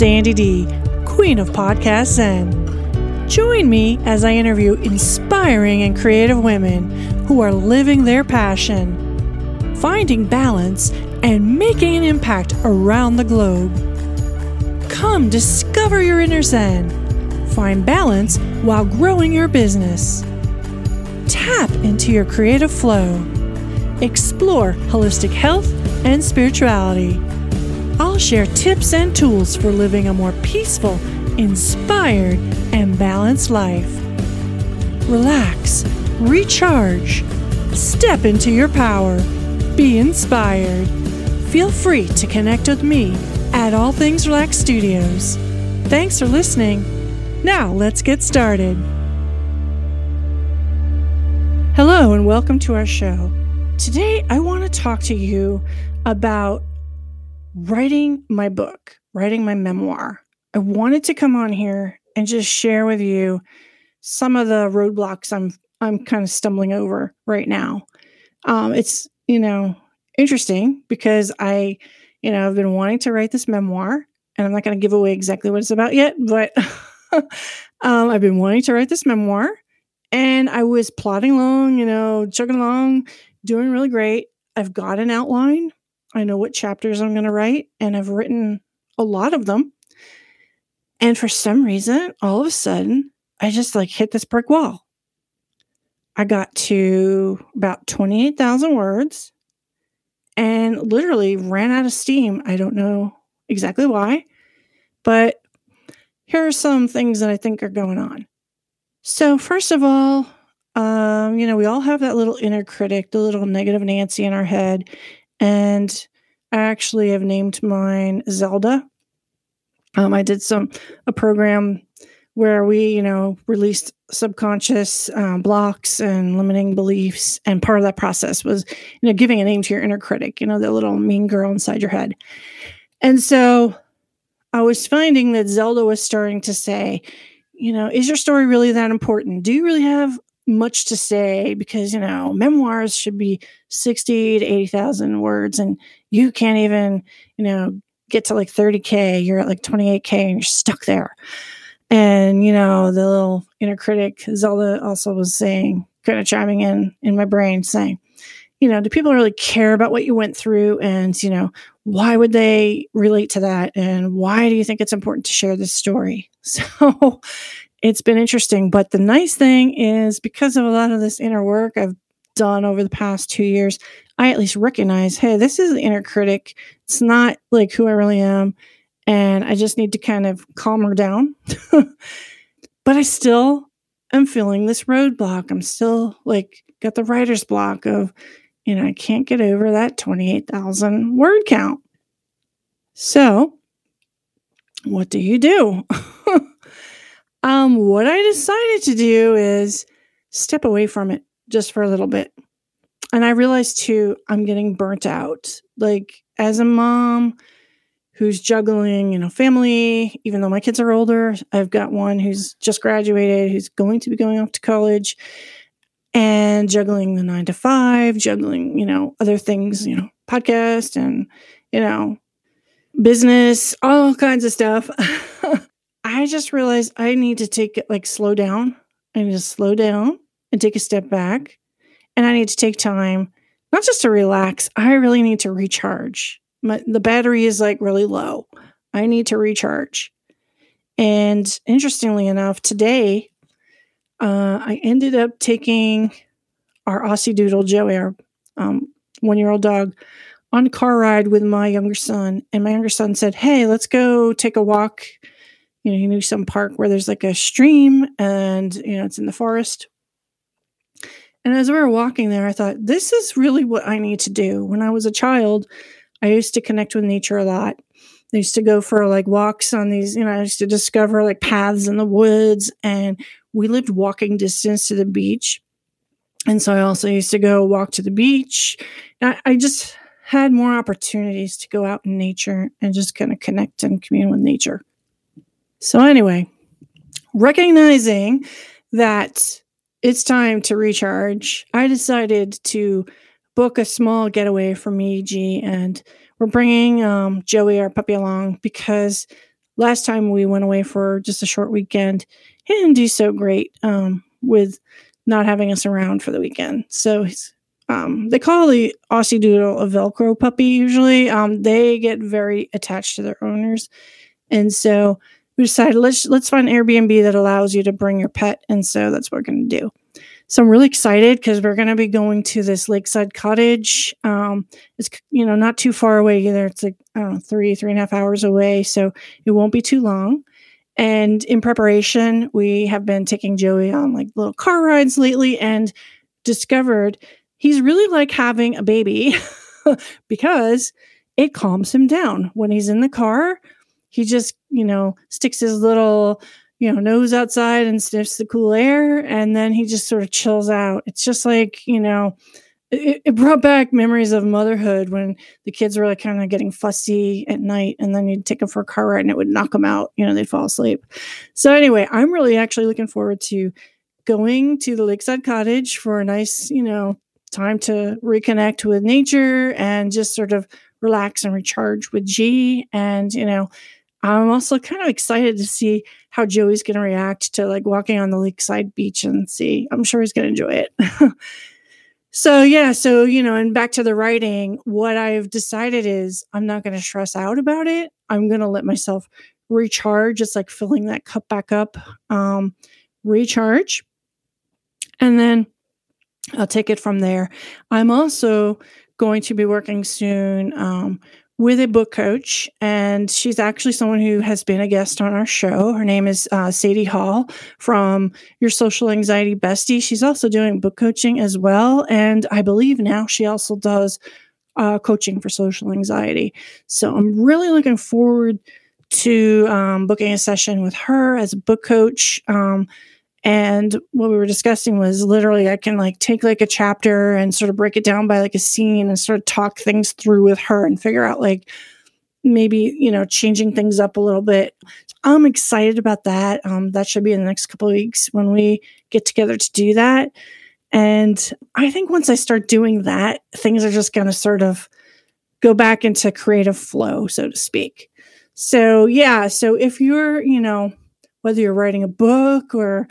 Sandy D, Queen of Podcasts Zen. Join me as I interview inspiring and creative women who are living their passion, finding balance, and making an impact around the globe. Come discover your inner Zen. Find balance while growing your business. Tap into your creative flow. Explore holistic health and spirituality. I'll share tips and tools for living a more peaceful, inspired, and balanced life. Relax, recharge, step into your power, be inspired. Feel free to connect with me at All Things Relax Studios. Thanks for listening. Now let's get started. Hello, and welcome to our show. Today, I want to talk to you about writing my book, writing my memoir. I wanted to come on here and just share with you some of the roadblocks I'm I'm kind of stumbling over right now. Um, it's you know interesting because I you know I've been wanting to write this memoir, and I'm not going to give away exactly what it's about yet, but um, I've been wanting to write this memoir, and I was plodding along, you know, chugging along, doing really great. I've got an outline I know what chapters I'm going to write, and I've written a lot of them. And for some reason, all of a sudden, I just like hit this brick wall. I got to about 28,000 words and literally ran out of steam. I don't know exactly why, but here are some things that I think are going on. So, first of all, um, you know, we all have that little inner critic, the little negative Nancy in our head. And I actually have named mine Zelda. Um, I did some a program where we, you know, released subconscious um, blocks and limiting beliefs, and part of that process was, you know, giving a name to your inner critic, you know, the little mean girl inside your head. And so, I was finding that Zelda was starting to say, you know, is your story really that important? Do you really have much to say because you know memoirs should be 60 to 80,000 words and you can't even you know get to like 30k you're at like 28k and you're stuck there. And you know the little inner critic Zelda also was saying kind of chiming in in my brain saying you know do people really care about what you went through? And you know why would they relate to that? And why do you think it's important to share this story? So it's been interesting. But the nice thing is because of a lot of this inner work I've done over the past two years, I at least recognize, hey, this is the inner critic. It's not like who I really am. And I just need to kind of calm her down. but I still am feeling this roadblock. I'm still like got the writer's block of, you know, I can't get over that 28,000 word count. So, what do you do? Um, what I decided to do is step away from it just for a little bit. And I realized too, I'm getting burnt out. Like as a mom who's juggling, you know, family, even though my kids are older, I've got one who's just graduated, who's going to be going off to college and juggling the nine to five, juggling, you know, other things, you know, podcast and, you know, business, all kinds of stuff. I just realized I need to take it like slow down. I need to slow down and take a step back. And I need to take time, not just to relax, I really need to recharge. My, the battery is like really low. I need to recharge. And interestingly enough, today, uh, I ended up taking our Aussie Doodle, Joey, our um, one year old dog, on a car ride with my younger son. And my younger son said, Hey, let's go take a walk you know, he knew some park where there's like a stream and, you know, it's in the forest. And as we were walking there, I thought, this is really what I need to do. When I was a child, I used to connect with nature a lot. I used to go for like walks on these, you know, I used to discover like paths in the woods and we lived walking distance to the beach. And so I also used to go walk to the beach. I, I just had more opportunities to go out in nature and just kind of connect and commune with nature. So, anyway, recognizing that it's time to recharge, I decided to book a small getaway for me, G, and we're bringing um, Joey, our puppy, along because last time we went away for just a short weekend, he didn't do so great um, with not having us around for the weekend. So um, they call the Aussie Doodle a Velcro puppy usually. Um, they get very attached to their owners. And so we decided let's let's find Airbnb that allows you to bring your pet. And so that's what we're gonna do. So I'm really excited because we're gonna be going to this lakeside cottage. Um, it's you know not too far away either. It's like I don't know, three, three and a half hours away. So it won't be too long. And in preparation, we have been taking Joey on like little car rides lately and discovered he's really like having a baby because it calms him down. When he's in the car, he just, you know, sticks his little, you know, nose outside and sniffs the cool air and then he just sort of chills out. It's just like, you know, it, it, brought back memories of motherhood when the kids were like kind of getting fussy at night and then you'd take them for a car ride and it would knock them out you know they'd fall asleep so anyway i'm really actually looking forward to going to the lakeside cottage for a nice you know time to reconnect with nature and just sort of relax and recharge with g and you know i'm also kind of excited to see how joey's going to react to like walking on the lakeside beach and see i'm sure he's going to enjoy it So, yeah, so, you know, and back to the writing, what I've decided is I'm not going to stress out about it. I'm going to let myself recharge, It's like filling that cup back up, um, recharge. And then I'll take it from there. I'm also going to be working soon um, with a book coach, and she's actually someone who has been a guest on our show. Her name is uh, Sadie Hall from Your Social Anxiety Bestie. She's also doing book coaching as well, and I believe now she also does uh, coaching for social anxiety. So I'm really looking forward to um, booking a session with her as a book coach. Um, and what we were discussing was literally I can like take like a chapter and sort of break it down by like a scene and sort of talk things through with her and figure out like maybe, you know, changing things up a little bit. I'm excited about that. Um, that should be in the next couple of weeks when we get together to do that. And I think once I start doing that, things are just going to sort of go back into creative flow, so to speak. So, yeah. So if you're, you know, whether you're writing a book or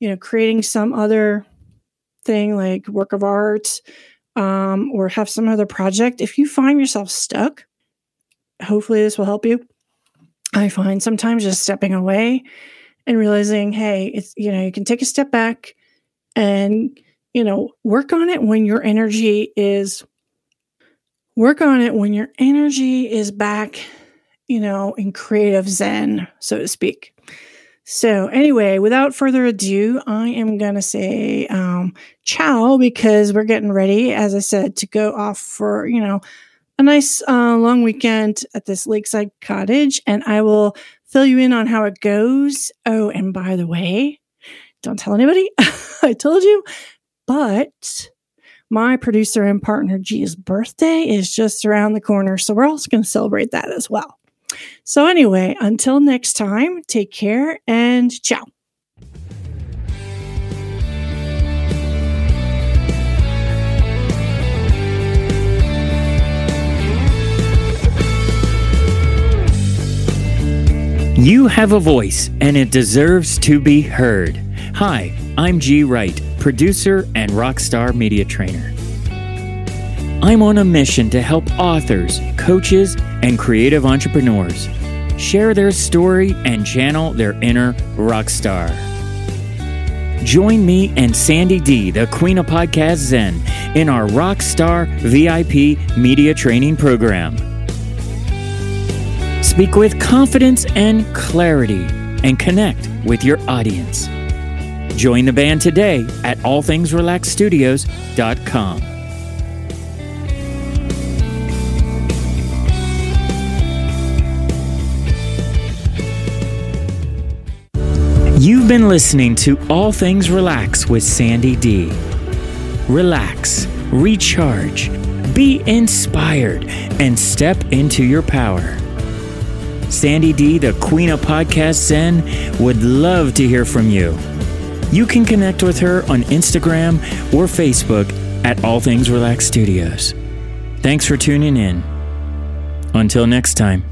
you know, creating some other thing like work of art um, or have some other project, if you find yourself stuck, hopefully this will help you. I find sometimes just stepping away and realizing, hey, it's, you know, you can take a step back and, you know, work on it when your energy is, work on it when your energy is back, you know, in creative zen, so to speak. So, anyway, without further ado, I am going to say um, ciao because we're getting ready, as I said, to go off for, you know, a nice uh, long weekend at this lakeside cottage. And I will fill you in on how it goes. Oh, and by the way, don't tell anybody. I told you. But my producer and partner G's birthday is just around the corner. So, we're also going to celebrate that as well. So, anyway, until next time, take care and ciao. You have a voice and it deserves to be heard. Hi, I'm G. Wright, producer and rockstar media trainer. I'm on a mission to help authors, coaches, and creative entrepreneurs share their story and channel their inner rock star. Join me and Sandy D, the Queen of Podcast Zen, in our Rockstar VIP media training program. Speak with confidence and clarity and connect with your audience. Join the band today at allthingsrelaxstudios.com. You've been listening to All Things Relax with Sandy D. Relax, recharge, be inspired, and step into your power. Sandy D, the Queen of Podcast Zen, would love to hear from you. You can connect with her on Instagram or Facebook at All Things Relax Studios. Thanks for tuning in. Until next time.